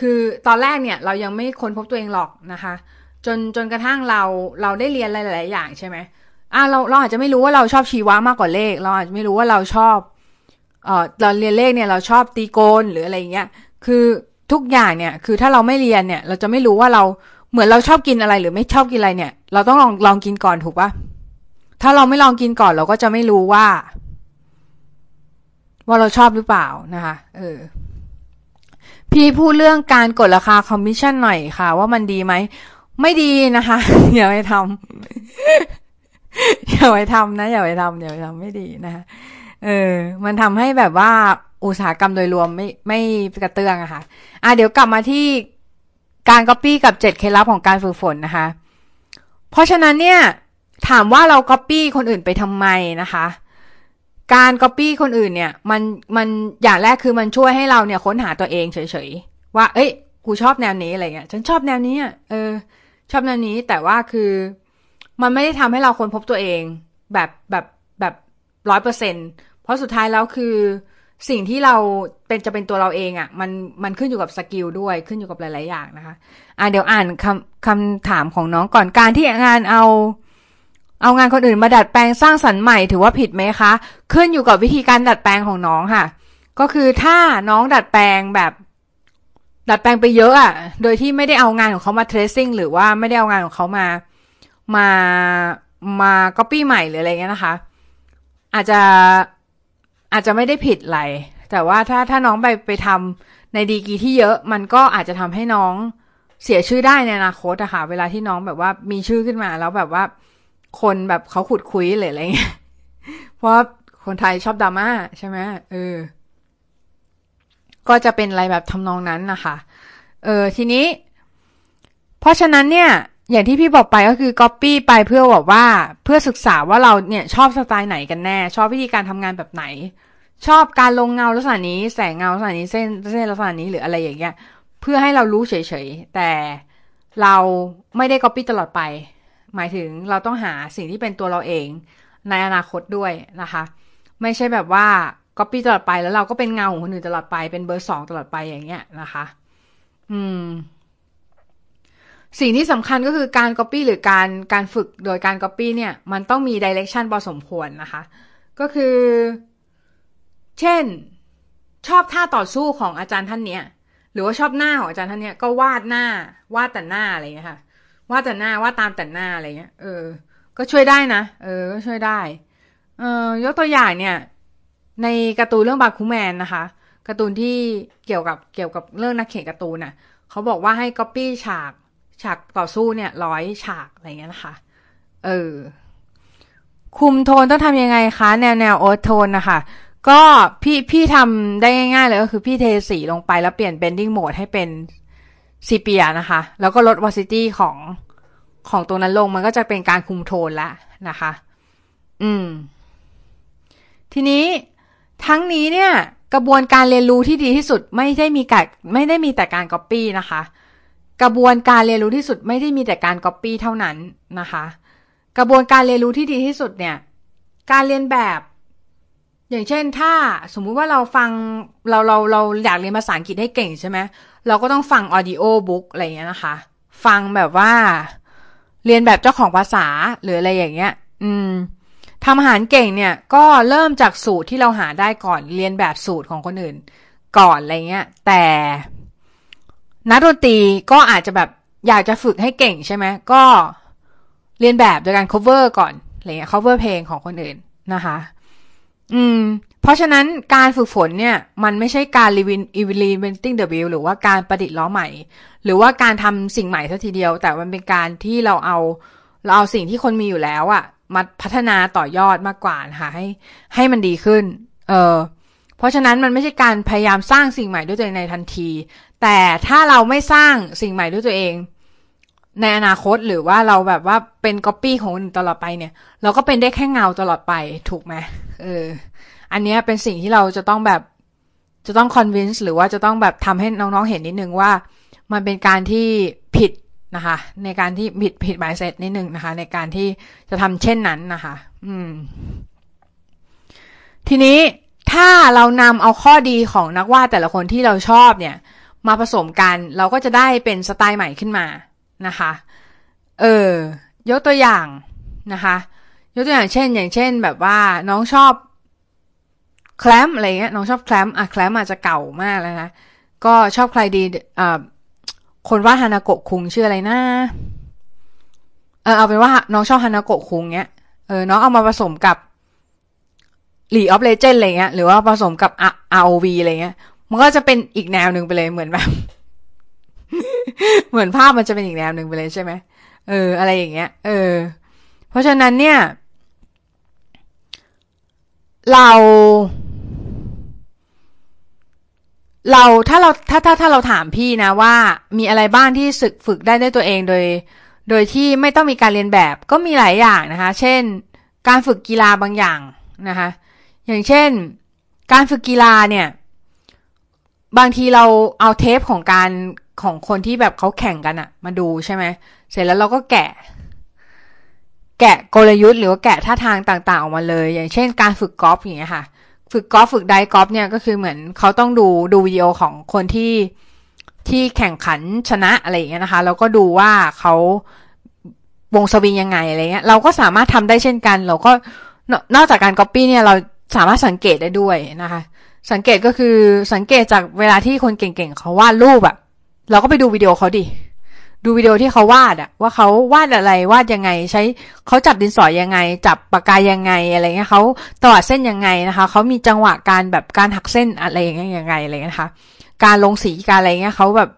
คือตอนแรกเนี่ยเรายังไม่ค้นพบตัวเองหรอกนะคะ จนจนกระทั่งเราเราได้เรียนหลายๆอย่างใช่ไหมอ่าเราเราอาจจะไม่รู้ว่าเราชอบชีวะมากกว่าเลข เราอาจจะไม่รู้ว่าเราชอบเออเราเรียนเลขเนี่ยเราชอบตรีโกณหรืออะไรเงี้ยคือทุกอย่างเนี่ยคือถ้าเราไม่เรียนเนี่ย เราจะไม่รู้ว่าเรา เหมือนเราชอบกินอะไรหรือไม่ชอบกินอะไรเนี่ย เราต้องลองลองกินก่อนถูกปะถ้าเราไม่ลองกินก่อนเราก็จะไม่รู้ว่า ว่าเราชอบหรือเปล่านะคะเออพี่พูดเรื่องการกดราคาคอมมิชชั่นหน่อยค่ะ ว่ามันดีไหม ไม่ดีนะคะ อย่าไปทำอย่าไปทำนะ อย่าไปทำอย่าไปทำไม่ดีนะคะเออ มันทำให้แบบว่าอุตสาหกรรมโดยรวมไม่ไม่กระเตื้องอะค่ะ อะเดี๋ยวกลับมาที่ การก๊อปปี้กับเจ็ดเคล็ดลับของการฝึกฝนนะคะ เพราะฉะนั้นเนี่ยถามว่าเราก๊อปปี้คนอื่นไปทำไมนะคะ การก๊อปปี้คนอื่นเนี่ยมันมันอย่างแรกคือมันช่วยให้เราเนี่ยค้นหาตัวเองเฉยๆว่า เอ้ยกูชอบแนวนี้อะไรเงี้ยฉันชอบแนวนี้เออ ชอบแนวนี้แต่ว่าคือมันไม่ได้ทำให้เราค้นพบตัวเองแบบแบบแบบร้อยเปอร์เซ็นเพราะสุดท้ายแล้วคือ สิ่งที่เราเป็นจะเป็นตัวเราเองอะ่ะ มันมันขึ้นอยู่กับสกิลด้วยขึ้นอยู่กับหลาย ๆ อย่างนะคะ อ่าเดี๋ยวอ่านคำคำถามของน้องก่อนการที่งานเอาเอางานคนอื่นมาดัดแปลงสร้างสรรค์ใหม่ถือว่าผิดไหมคะ ขึ้นอยู่กับวิธีการดัดแปลงของน้องค่ะ ก็คือถ้าน้องดัดแปลงแบบ ดัดแปลงไปเยอะอะ่ะ โดยที่ไม่ได้เอางานของเขามาเทรซิ่งหรือว่าไม่ได้เอางานของเขามามามาก๊อปปี้ใหม่หรืออะไรเงี้ยนะคะ อาจจะ อาจจะไม่ได้ผิดอะไร แต่ว่าถ้าถ้าน้องไปไปทำในดีกีที่เยอะ มันก็อาจจะทำให้น้องเสียชื่อได้ในอนาคตอะค่ะ เวลาที่น้องแบบว่ามีชื่อขึ้นมาแล้วแบบว่า คนแบบเขาขุดคุยหรืออะไรเงี้ย เพราะคนไทยชอบดราม่าใช่ไหมเออ ก็จะเป็นอะไรแบบทำนองนั้นนะคะ เออ ทีนี้ เพราะฉะนั้นเนี่ย อย่างที่พี่บอกไปก็คือก๊อปปี้ไปเพื่อบอกว่าเพื่อศึกษาว่าเราเนี่ยชอบสไตล์ไหนกันแน่ ชอบวิธีการทำงานแบบไหน ชอบการลงเงาลักษณะนี้ แสงเงาลักษณะนี้เส้นเส้นลักษณะนี้หรืออะไรอย่างเงี้ยเพื่อให้เรารู้เฉยๆแต่เราไม่ได้ก๊อปปี้ตลอดไป หมายถึงเราต้องหาสิ่งที่เป็นตัวเราเองในอนาคตด้วยนะคะ ไม่ใช่แบบว่าก๊อปปี้ตลอดไปแล้วเราก็เป็นเงาของคนอื่นตลอดไปเป็นเบอร์สองตลอดไปอย่างเงี้ยนะคะ อืม สิ่งที่สำคัญก็คือการ Copy หรือการการฝึกโดยการ Copy เนี่ย มันต้องมี Direction พอสมควรนะคะ ก็คือ เช่น ชอบท่าต่อสู้ของอาจารย์ท่านเนี้ย หรือว่าชอบหน้าของอาจารย์ท่านเนี้ย ก็วาดหน้าวาดแต่หน้าอะไรเงี้ยค่ะวาดแต่หน้าวาดตามแต่หน้าอะไรเงี้ยเออ ก็ช่วยได้นะเออ ก็ช่วยได้ เออยกตัวอย่างเนี่ย ในการ์ตูนเรื่องบาคูแมนนะคะการ์ตูนที่เกี่ยวกับเกี่ยวกับเรื่องนักเขียนการ์ตูนน่ะเขาบอกว่าให้ Copy ฉาก ฉากต่อสู้เนี่ยร้อยฉากอะไรเงี้ยนะคะ เออ คุมโทนต้องทำยังไงคะ แนวแนวโอทโทนนะคะ ก็พี่พี่ทำได้ง่ายๆเลยก็คือพี่เทสีลงไปแล้วเปลี่ยน bending mode ให้เป็นซีเปียนะคะ แล้วก็ลด opacity ของของตรงนั้นลงมันก็จะเป็นการคุมโทนละนะคะ อืม ทีนี้ทั้งนี้เนี่ย กระบวนการเรียนรู้ที่ดีที่สุดไม่ได้มีการไม่ได้มีแต่การ copy นะคะ กระบวนการเรียนรู้ที่สุดไม่ได้มีแต่การ copy เท่านั้นนะคะ กระบวนการเรียนรู้ที่ดีที่สุดเนี่ย การเรียนแบบ อย่างเช่น ถ้าสมมุติว่าเราฟังเราเราเราอยากเรียนภาษาอังกฤษให้เก่งใช่ไหมเราก็ต้องฟัง audio book อะไรอย่างเงี้ยนะคะ ฟังแบบว่า เรียนแบบเจ้าของภาษาหรืออะไรอย่างเงี้ย อืมทำอาหารเก่งเนี่ยก็เริ่มจากสูตรที่เราหาได้ก่อนเรียนแบบสูตรของคนอื่น ก่อนอะไรเงี้ย แต่ นักดนตรีก็อาจจะแบบอยากจะฝึกให้เก่งใช่ไหมก็เรียนแบบโดยการ cover ก่อนอะไรเงี้ย cover เพลงของคนอื่นนะคะ อืม เพราะฉะนั้นการฝึกฝนเนี่ย มันไม่ใช่การ reinventing the wheel หรือว่าการประดิษฐ์ล้อใหม่ หรือว่าการทำสิ่งใหม่ทัทีเดียว แต่มันเป็นการที่เราเอา เราเอาสิ่งที่คนมีอยู่แล้วอะมาพัฒนาต่อยอดมากกว่านะคะให้ให้มันดีขึ้น เออ เพราะฉะนั้นมันไม่ใช่การพยายามสร้างสิ่งใหม่ด้วยตัวเองในทันที แต่ถ้าเราไม่สร้างสิ่งใหม่ด้วยตัวเอง ในอนาคตหรือว่าเราแบบว่าเป็นก๊อปปี้ของคนอื่นตลอดไปเนี่ย เราก็เป็นได้แค่เงาตลอดไปถูกไหมเออ อันนี้เป็นสิ่งที่เราจะต้องแบบจะต้อง convince หรือว่าจะต้องแบบทำให้น้องๆเห็นนิดนึงว่า มันเป็นการที่ผิดนะคะ ในการที่ผิดผิดหมายเสร็จนิดนึงนะคะ ในการที่จะทำเช่นนั้นนะคะ อืม ทีนี้ ถ้าเรานำเอาข้อดีของนักวาดแต่ละคนที่เราชอบเนี่ย มาผสมกันเราก็จะได้เป็นสไตล์ใหม่ขึ้นมานะคะ เออยกตัวอย่างนะคะ ยกตัวอย่างเช่น อย่างเช่น แบบว่าน้องชอบแคลมอะไรเงี้ยน้องชอบแคลมอะแคลมอาจจะเก่ามากแล้วนะก็ชอบใครดีอ่าคนว่าฮานาโกะคุงชื่ออะไรนะเออเอาเป็นว่าน้องชอบฮานาโกะคุงเนี้ยเออน้องเอามาผสมกับ League of Legends อะไรเงี้ยหรือว่าผสมกับ ROV อะไรเงี้ย มันก็จะเป็นอีกแนวหนึ่งไปเลยเหมือนแบบ เหมือนภาพมันจะเป็นอีกแนวหนึ่งไปเลยใช่ไหมเออ อะไรอย่างเงี้ย เออ เพราะฉะนั้นเนี่ย เรา เราถ้าเราถ้าถ้าถ้าเราถามพี่นะว่า มีอะไรบ้างที่ฝึกฝึกได้ด้วยตัวเองโดย โดยที่ไม่ต้องมีการเรียนแบบก็มีหลายอย่างนะคะ เช่น การฝึกกีฬาบางอย่างนะคะ อย่างเช่น การฝึกกีฬาเนี่ย บางทีเราเอาเทปของการของคนที่แบบเขาแข่งกันอะมาดูใช่ไหมเสร็จแล้วเราก็แกะ แกะกลยุทธ์หรือว่าแกะท่าทางต่างๆ ออกมาเลย อย่างเช่น การฝึกกอล์ฟอย่างเงี้ยค่ะ ฝึกกอล์ฟฝึกไดกอล์ฟเนี่ยก็คือเหมือนเขาต้องดูดูวิดีโอของคนที่ที่แข่งขันชนะอะไรอย่างเงี้ยนะคะแล้วก็ดูว่าเขาวงสวิงยังไงอะไรเงี้ยเราก็สามารถทำได้เช่นกัน เราก็นอกจากการก๊อปปี้เนี่ยเรา สามารถสังเกตได้ด้วยนะคะ สังเกตก็คือสังเกตจากเวลาที่คนเก่งๆเขาวาดรูปอะเราก็ไปดูวิดีโอเขาดิดูวิดีโอที่เขาวาดอะว่าเขาวาดอะไรวาดยังไงใช้เขาจับดินสอยังไง จับปากกายังไงอะไรเงี้ยเขาตวัดเส้นยังไงนะคะเขามีจังหวะการแบบการหักเส้นอะไรอย่างเงี้ยยังไงอะไรเงี้ยนะคะ การลงสีการอะไรเงี้ยเขาแบบ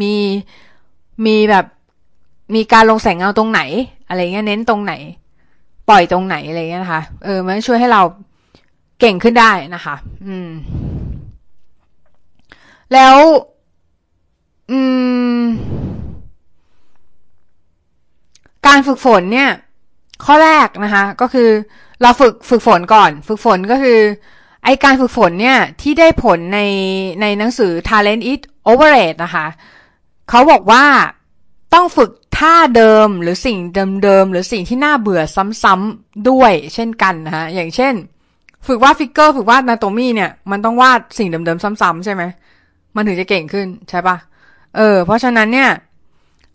มีมีแบบมีการลงแสงเงาตรงไหน อะไรเงี้ยเน้นตรงไหน ปล่อยตรงไหนอะไรเงี้ยนะคะเออมันช่วยให้เรา เก่งขึ้นได้นะคะ อืม แล้ว อืม การฝึกฝนเนี่ย ข้อแรกนะคะ ก็คือเราฝึกฝึกฝนก่อน ฝึกฝนก็คือ ไอการฝึกฝนเนี่ย ที่ได้ผลในในหนังสือ Talent is Overrated นะคะเขาบอกว่าต้องฝึกท่าเดิมหรือสิ่งเดิมๆหรือสิ่งที่น่าเบื่อซ้ำๆด้วย เช่นกันนะคะอย่างเช่น ฝึกวาดฟิกเกอร์ฝึกวาดนาโตมี่เนี่ยมันต้องวาดสิ่งเดิมๆซ้ำๆใช่ไหมมันถึงจะเก่งขึ้นใช่ปะเออ เพราะฉะนั้นเนี่ย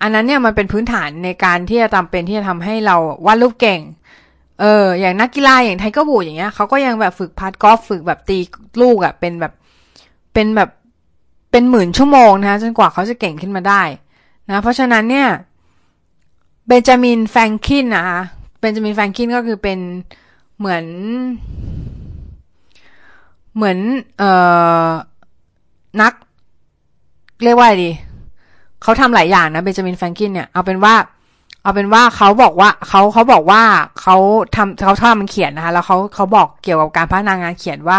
อันนั้นเนี่ยมันเป็นพื้นฐานในการที่จะจำเป็นที่จะทำให้เราวาดรูปเก่ง เออ อย่างนักกีฬาอย่าง Tiger Woods อย่างเงี้ยเขาก็ยังแบบฝึก putt กอล์ฟฝึกแบบตีลูกอะ่ะเป็นแบบเป็นแบบเป็นหมื่นชั่วโมงนะจนกว่าเขาจะเก่งขึ้นมาได้นะเพราะฉะนั้นเนี่ย Benjamin Franklin นะคะ Benjamin Franklin ก็คือเป็นเหมือน เหมือนเอ่อนัก เรียกว่าอะไรดีเขาทำหลายอย่างนะเบนจามินแฟรงคินเนี่ยเอาเป็นว่า เอาเป็นว่าเขาบอกว่าเขาเขาบอกว่าเขาทำเขาทำมันเขียนนะคะแล้วเขาเขาบอกเกี่ยวกับการพัฒนางานเขียนว่า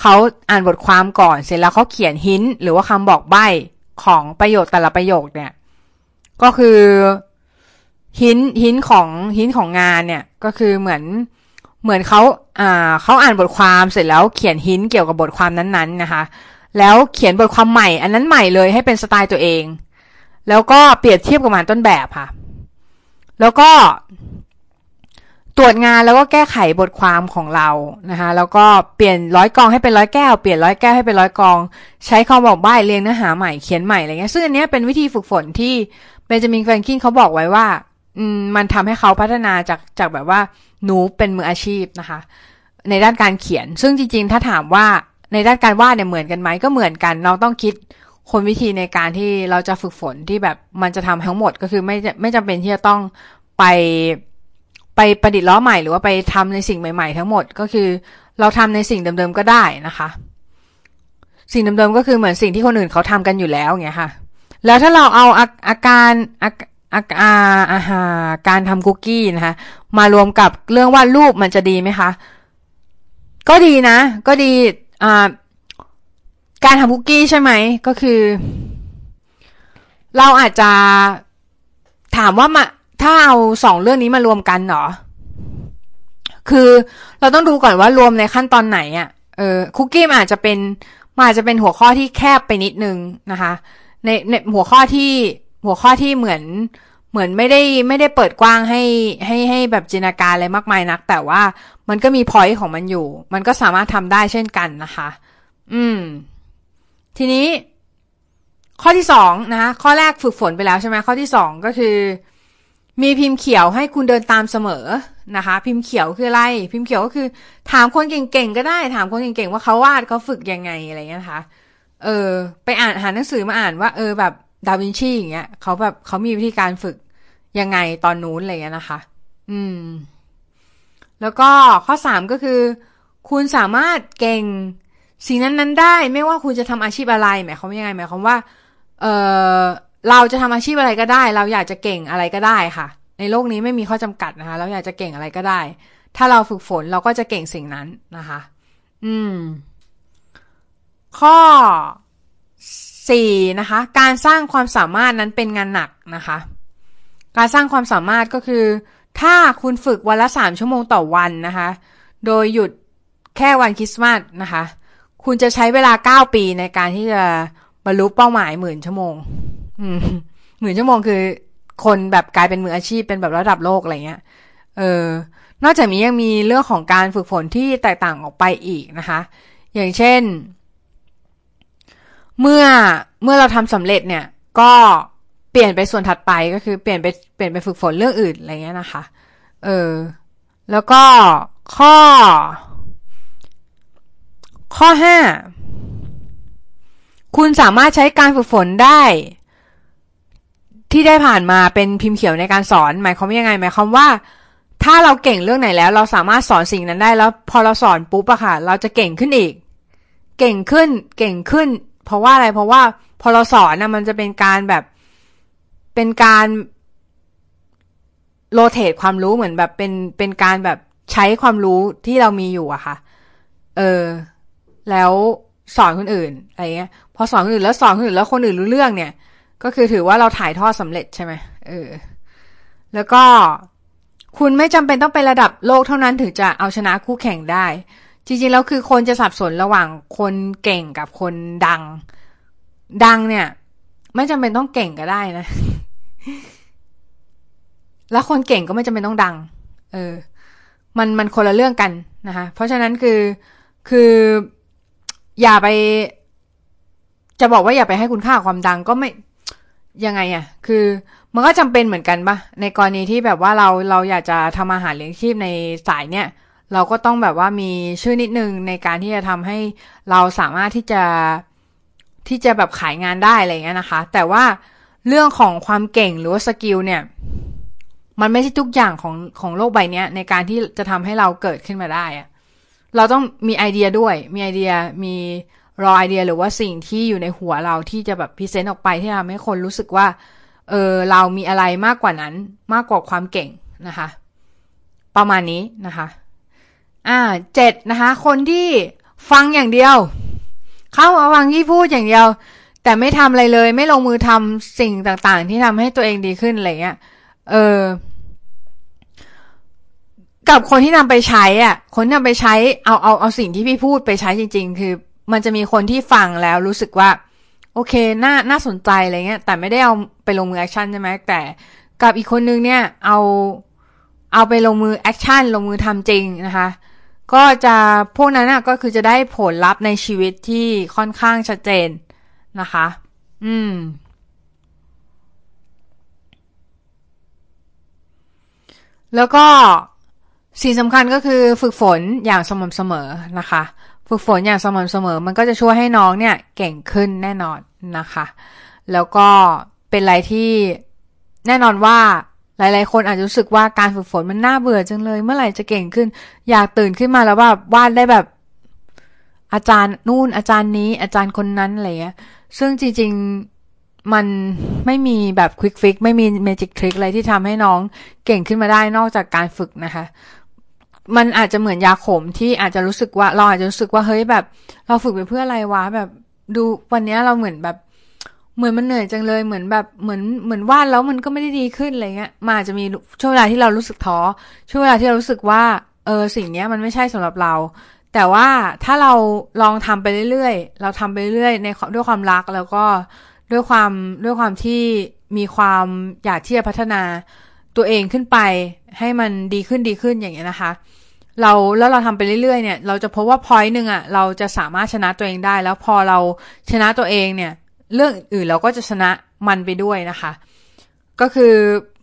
เขาอ่านบทความก่อนเสร็จแล้วเขาเขียนหินหรือว่าคำบอกใบ้ของประโยคแต่ละประโยคเนี่ย ก็คือหินหินของหินของงานเนี่ย ก็คือเหมือน เหมือนเขาอ่าเขาอ่านบทความเสร็จแล้วเขียนหินเกี่ยวกับบทความนั้นๆนะคะ แล้วเขียนบทความใหม่ อันนั้นใหม่เลยให้เป็นสไตล์ตัวเอง แล้วก็เปรียบเทียบกับงานต้นแบบค่ะ แล้วก็ ตรวจงานแล้วก็แก้ไขบทความของเรานะคะ แล้วก็เปลี่ยนร้อยกองให้เป็นร้อยแก้ว เปลี่ยนร้อยแก้วให้เป็นร้อยกอง ใช้คำบอกใบ้เรียงเนื้อหาใหม่เขียนใหม่อะไรเงี้ย ซึ่งอันนี้เป็นวิธีฝึกฝนที่เบนจามินแฟรงคินเขาบอกไว้ว่า มันทำให้เขาพัฒนาจากจากแบบว่าหนูเป็นมืออาชีพนะคะ ในด้านการเขียน ซึ่งจริงๆ ถ้าถามว่าในด้านการวาดเนี่ยเหมือนกันไหมก็เหมือนกัน เราต้องคิดคนวิธีในการที่เราจะฝึกฝนที่แบบมันจะทำทั้งหมดก็คือไม่ไม่จำเป็นที่จะต้องไปไปประดิษฐ์ล้อใหม่ หรือว่าไปทำในสิ่งใหม่ ๆ ทั้งหมดก็คือ เราทำในสิ่งเดิมๆก็ได้นะคะ สิ่งเดิมๆก็คือเหมือนสิ่งที่คนอื่นเขาทำกันอยู่แล้วเงี้ยค่ะ แล้วถ้าเราเอาอาอาการอา อาอาอาหาการทำคุกกี้นะคะ มารวมกับเรื่องวาดรูปมันจะดีไหมคะ ก็ดีนะ ก็ดีอ่าการทำคุกกี้ใช่ไหม ก็คือ เราอาจจะถามว่ามาถ้าเอาสองเรื่องนี้มารวมกันเนาะคือเราต้องดูก่อนว่ารวมในขั้นตอนไหนอะ่ะ เออคุกกี้มันอาจจะเป็นมันอาจจะเป็นหัวข้อที่แคบไปนิดนึงนะคะ ในในหัวข้อที่ หัวข้อที่เหมือนเหมือนไม่ได้ไม่ได้เปิดกว้างให้ให้ให้แบบจินตนาการอะไรมากมายนัก แต่ว่ามันก็มีพอยต์ของมันอยู่ มันก็สามารถทำได้เช่นกันนะคะ อืม ทีนี้ ข้อที่สองนะคะข้อแรกฝึกฝนไปแล้วใช่ไหมข้อที่สองก็คือ มีพิมพ์เขียวให้คุณเดินตามเสมอนะคะ พิมพ์เขียวคืออะไร พิมพ์เขียวก็คือ ถามคนเก่งๆก็ได้ ถามคนเก่งๆว่าเขาวาดเขาฝึกยังไงอะไรเงี้ยนะคะ เออ ไปอ่านหาหนังสือมาอ่านว่า เออแบบ ดาวินชีอย่างเงี้ยเขาแบบเขามีวิธีการฝึกยังไงตอนนู้นอะไรเงี้ยนะคะ อืม แล้วก็ข้อสามก็คือ คุณสามารถเก่งสิ่งนั้นๆได้ ไม่ว่าคุณจะทำอาชีพอะไรหมายความว่ายังไงหมายความว่า เออเราจะทำอาชีพอะไรก็ได้ เราอยากจะเก่งอะไรก็ได้ค่ะ ในโลกนี้ไม่มีข้อจำกัดนะคะ เราอยากจะเก่งอะไรก็ได้ ถ้าเราฝึกฝนเราก็จะเก่งสิ่งนั้นนะคะ อืม ข้อ สี่นะคะ การสร้างความสามารถนั้นเป็นงานหนักนะคะ การสร้างความสามารถก็คือ ถ้าคุณฝึกวันละสามชั่วโมงต่อวันนะคะ โดยหยุดแค่วันคริสต์มาสนะคะ คุณจะใช้เวลาเก้าปีในการที่จะบรรลุเป้าหมายหมื่นชั่วโมงหมื่นชั่วโมงคือ คนแบบกลายเป็นมืออาชีพเป็นแบบระดับโลกอะไรเงี้ย เออ นอกจากนี้ยังมีเรื่องของการฝึกฝนที่แตกต่างออกไปอีกนะคะ อย่างเช่น เมื่อเมื่อเราทำสำเร็จเนี่ย ก็เปลี่ยนไปส่วนถัดไปก็คือเปลี่ยนไปเปลี่ยนไปฝึกฝนเรื่องอื่นอะไรเงี้ยนะคะ เออ แล้วก็ข้อ ข้อห้าคุณสามารถใช้การฝึกฝนได้ ที่ได้ผ่านมาเป็นพิมพ์เขียวในการสอน หมายความว่ายังไง หมายความว่า ถ้าเราเก่งเรื่องไหนแล้ว เราสามารถสอนสิ่งนั้นได้แล้ว พอเราสอนปุ๊บอะค่ะ เราจะเก่งขึ้นอีก เก่งขึ้น เก่งขึ้น เพราะว่าอะไรเพราะว่าพอเราสอนนะมันจะเป็นการแบบเป็นการโรเตทความรู้เหมือนแบบเป็นเป็นการแบบใช้ความรู้ที่เรามีอยู่อะค่ะ เออ แล้วสอนคนอื่นอะไรเงี้ย พอสอนคนอื่นแล้วสอนคนอื่นแล้วคนอื่นรู้เรื่องเนี่ย ก็คือถือว่าเราถ่ายทอดสำเร็จใช่ไหมเออ แล้วก็คุณไม่จำเป็นต้องเป็นระดับโลกเท่านั้นถึงจะเอาชนะคู่แข่งได้ จริงๆแล้วคือคนจะสับสนระหว่างคนเก่งกับคนดัง ดังเนี่ย ไม่จำเป็นต้องเก่งก็ได้นะ แล้วคนเก่งก็ไม่จำเป็นต้องดัง เออ มันมันคนละเรื่องกันนะคะ เพราะฉะนั้นคือคือ อย่าไป จะบอกว่าอย่าไปให้คุณค่าความดังก็ไม่ยังไงอะ่ะ คือมันก็จำเป็นเหมือนกันปะในกรณีที่แบบว่าเราเราอยากจะทำอาหารเลี้ยงชีพในสายเนี่ย เราก็ต้องแบบว่ามีชื่อนิดนึงในการที่จะทำให้เราสามารถที่จะที่จะแบบขายงานได้อะไรเงี้ยนะคะ แต่ว่าเรื่องของความเก่งหรือว่าสกิลเนี่ย มันไม่ใช่ทุกอย่างของของโลกใบนี้ในการที่จะทำให้เราเกิดขึ้นมาได้อะเราต้องมีไอเดียด้วย มีไอเดียมีรอไอเดียหรือว่าสิ่งที่อยู่ในหัวเราที่จะแบบพิเศษออกไปที่ทำให้คนรู้สึกว่า เออเรามีอะไรมากกว่านั้นมากกว่าความเก่งนะคะ ประมาณนี้นะคะ อ่าเจ็ดนะคะ คนที่ฟังอย่างเดียว เข้ามาฟังที่พูดอย่างเดียว แต่ไม่ทำอะไรเลย ไม่ลงมือทำสิ่งต่างๆ ที่ทำให้ตัวเองดีขึ้นอะไรเงี้ยเออกับคนที่นำไปใช้อะ คนนำไปใช้เอาเอาเอาสิ่งที่พี่พูดไปใช้จริง ๆ คือ มันจะมีคนที่ฟังแล้วรู้สึกว่า โอเคน่าน่าสนใจอะไรเงี้ย แต่ไม่ได้เอาไปลงมือ action ใช่ไหมแต่กับอีกคนนึงเนี่ย เอาเอาไปลงมือ action ลงมือทำจริงนะคะ ก็จะพวกนั้นน่ะก็คือจะได้ผลลัพธ์ในชีวิตที่ค่อนข้างชัดเจนนะคะ อืม แล้วก็สิ่งสำคัญก็คือฝึกฝนอย่างสม่ำเสมอนะคะ ฝึกฝนอย่างสม่ำเสมอ มันก็จะช่วยให้น้องเนี่ยเก่งขึ้นแน่นอนนะคะ แล้วก็เป็นอะไรที่แน่นอนว่า หลายๆ คนอาจจะรู้สึกว่าการฝึกฝนมันน่าเบื่อจังเลย เมื่อไหร่จะเก่งขึ้น อยากตื่นขึ้นมาแล้วแบบวาดได้แบบอาจารย์นู่นอาจารย์นี้ อาจารย์คนนั้นอะไรเงี้ยซึ่งจริง ๆ มันไม่มีแบบควิกฟิกไม่มีเมจิกทริคอะไรที่ทำให้น้องเก่งขึ้นมาได้นอกจากการฝึกนะคะ มันอาจจะเหมือนยาขมที่อาจจะรู้สึกว่าเราอาจจะรู้สึกว่าเฮ้ยแบบ เราฝึกไปเพื่ออะไรวะแบบดูวันนี้เราเหมือนแบบ เหมือนมันเหนื่อยจังเลยเหมือนแบบเหมือนเหมือนวาดแล้วมันก็ไม่ได้ดีขึ้นอะไรเงี้ยมาจะมีช่วงเวลาที่เรารู้สึกท้อช่วงเวลาที่เรารู้สึกว่าเออสิ่งนี้มันไม่ใช่สำหรับเรา แต่ว่าถ้าเราลองทำไปเรื่อยๆ เราทำไปเรื่อยในด้วยความรักแล้วก็ด้วยความด้วยความที่มีความอยากที่จะพัฒนาตัวเองขึ้นไปให้มันดีขึ้นดีขึ้นอย่างเงี้ยนะคะ เราแล้วเราทำไปเรื่อยๆเนี่ย เราจะพบว่าพอยต์หนึ่งอะ่ะเราจะสามารถชนะตัวเองได้ แล้วพอเราชนะตัวเองเนี่ย เรื่องอื่นเราก็จะชนะมันไปด้วยนะคะ ก็คือ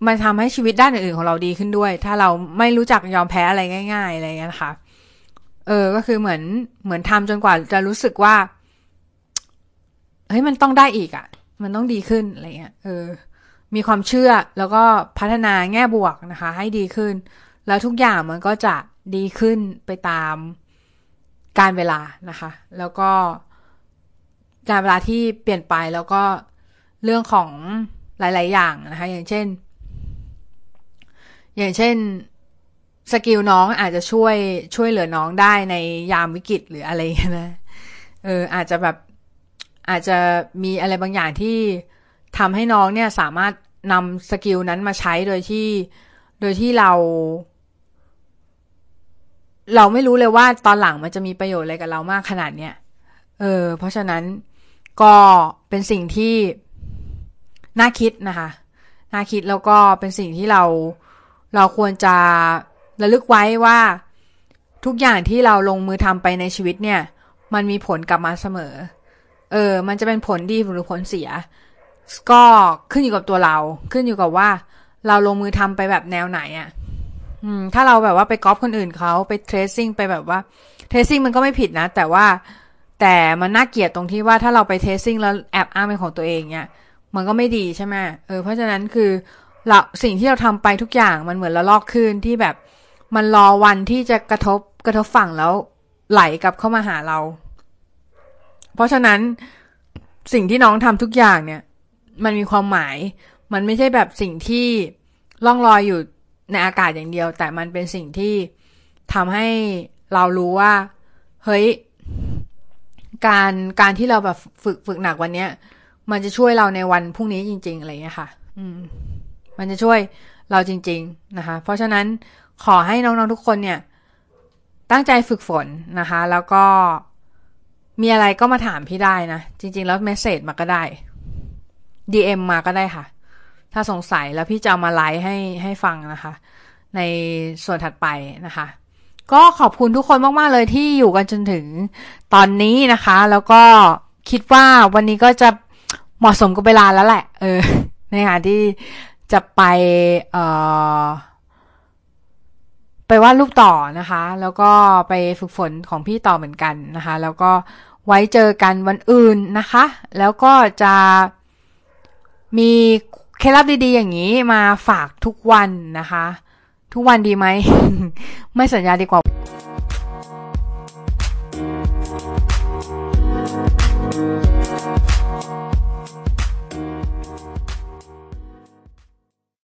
มันทำให้ชีวิตด้านอื่นๆของเราดีขึ้นด้วย ถ้าเราไม่รู้จักยอมแพ้อะไรง่าย ๆ อะไรเงี้ยนะคะเออ ก็คือเหมือนเหมือนทำจนกว่าจะรู้สึกว่าเฮ้ยมันต้องได้อีกอะ่ะ มันต้องดีขึ้นอะไรเงี้ยเออ มีความเชื่อแล้วก็พัฒนาแง่บวกนะคะ ให้ดีขึ้น แล้วทุกอย่างมันก็จะดีขึ้นไปตามการเวลานะคะ แล้วก็ การเวลาที่เปลี่ยนไปแล้วก็เรื่องของหลาย ๆ อย่างนะคะ อย่างเช่น อย่างเช่น skill น้องอาจจะช่วยช่วยเหลือน้องได้ในยามวิกฤตหรืออะไรนะเอออาจจะแบบอาจจะมีอะไรบางอย่างที่ทำให้น้องเนี่ยสามารถนำ skill นั้นมาใช้โดยที่โดยที่เรา เราไม่รู้เลยว่าตอนหลังมันจะมีประโยชน์อะไรกับเรามากขนาดเนี้ยเออ เพราะฉะนั้น ก็เป็นสิ่งที่น่าคิดนะคะ น่าคิดแล้วก็เป็นสิ่งที่เราเราควรจะระลึกไว้ว่าทุกอย่างที่เราลงมือทำไปในชีวิตเนี่ย มันมีผลกลับมาเสมอ เออ มันจะเป็นผลดีหรือผลเสีย ก็ขึ้นอยู่กับตัวเรา ขึ้นอยู่กับว่า เราลงมือทำไปแบบแนวไหนอะ่ะอืมถ้าเราแบบว่าไปก๊อปคนอื่นเขาไปเทรซซิ่งไปแบบว่าเทรซซิ่งมันก็ไม่ผิดนะ แต่ว่า แต่มันน่าเกลียดตรงที่ว่าถ้าเราไปเทรซซิ่งแล้วแอบอ้างเป็นของตัวเองเนี่ยมันก็ไม่ดีใช่ไหมเออเพราะฉะนั้นคือเราสิ่งที่เราทำไปทุกอย่างมันเหมือนละลอกขึ้นที่แบบ มันรอวันที่จะกระทบกระทบฝั่งแล้วไหลกลับเข้ามาหาเรา เพราะฉะนั้นสิ่งที่น้องทำทุกอย่างเนี่ย มันมีความหมาย มันไม่ใช่แบบสิ่งที่ล่องลอยอยู่ในอากาศอย่างเดียว แต่มันเป็นสิ่งที่ทำให้เรารู้ว่า เฮ้ย การการที่เราแบบฝึกฝึกหนักวันเนี้ย มันจะช่วยเราในวันพรุ่งนี้จริง ๆ อะไรเงี้ยค่ะ อืม มันจะช่วยเราจริง ๆ นะคะ เพราะฉะนั้นขอให้น้องๆทุกคนเนี่ย ตั้งใจฝึกฝนนะคะ แล้วก็มีอะไรก็มาถามพี่ได้นะ จริง ๆ แล้วเมสเซจมาก็ได้ DM มาก็ได้ค่ะ ถ้าสงสัยแล้วพี่จะเอามาไลฟ์ให้ให้ฟังนะคะ ในส่วนถัดไปนะคะ ก็ขอบคุณทุกคนมาก ๆ เลยที่อยู่กันจนถึงตอนนี้นะคะ แล้วก็คิดว่าวันนี้ก็จะเหมาะสมกับเวลาแล้วแหละ เออในกาที่จะไปเอ่อไปวาดรูปต่อนะคะ แล้วก็ไปฝึกฝนของพี่ต่อเหมือนกันนะคะ แล้วก็ไว้เจอกันวันอื่นนะคะ แล้วก็จะมีเคล็ดลับดีๆอย่างนี้มาฝากทุกวันนะคะ ทุกวันดีไหม ไม่สัญญาดีกว่า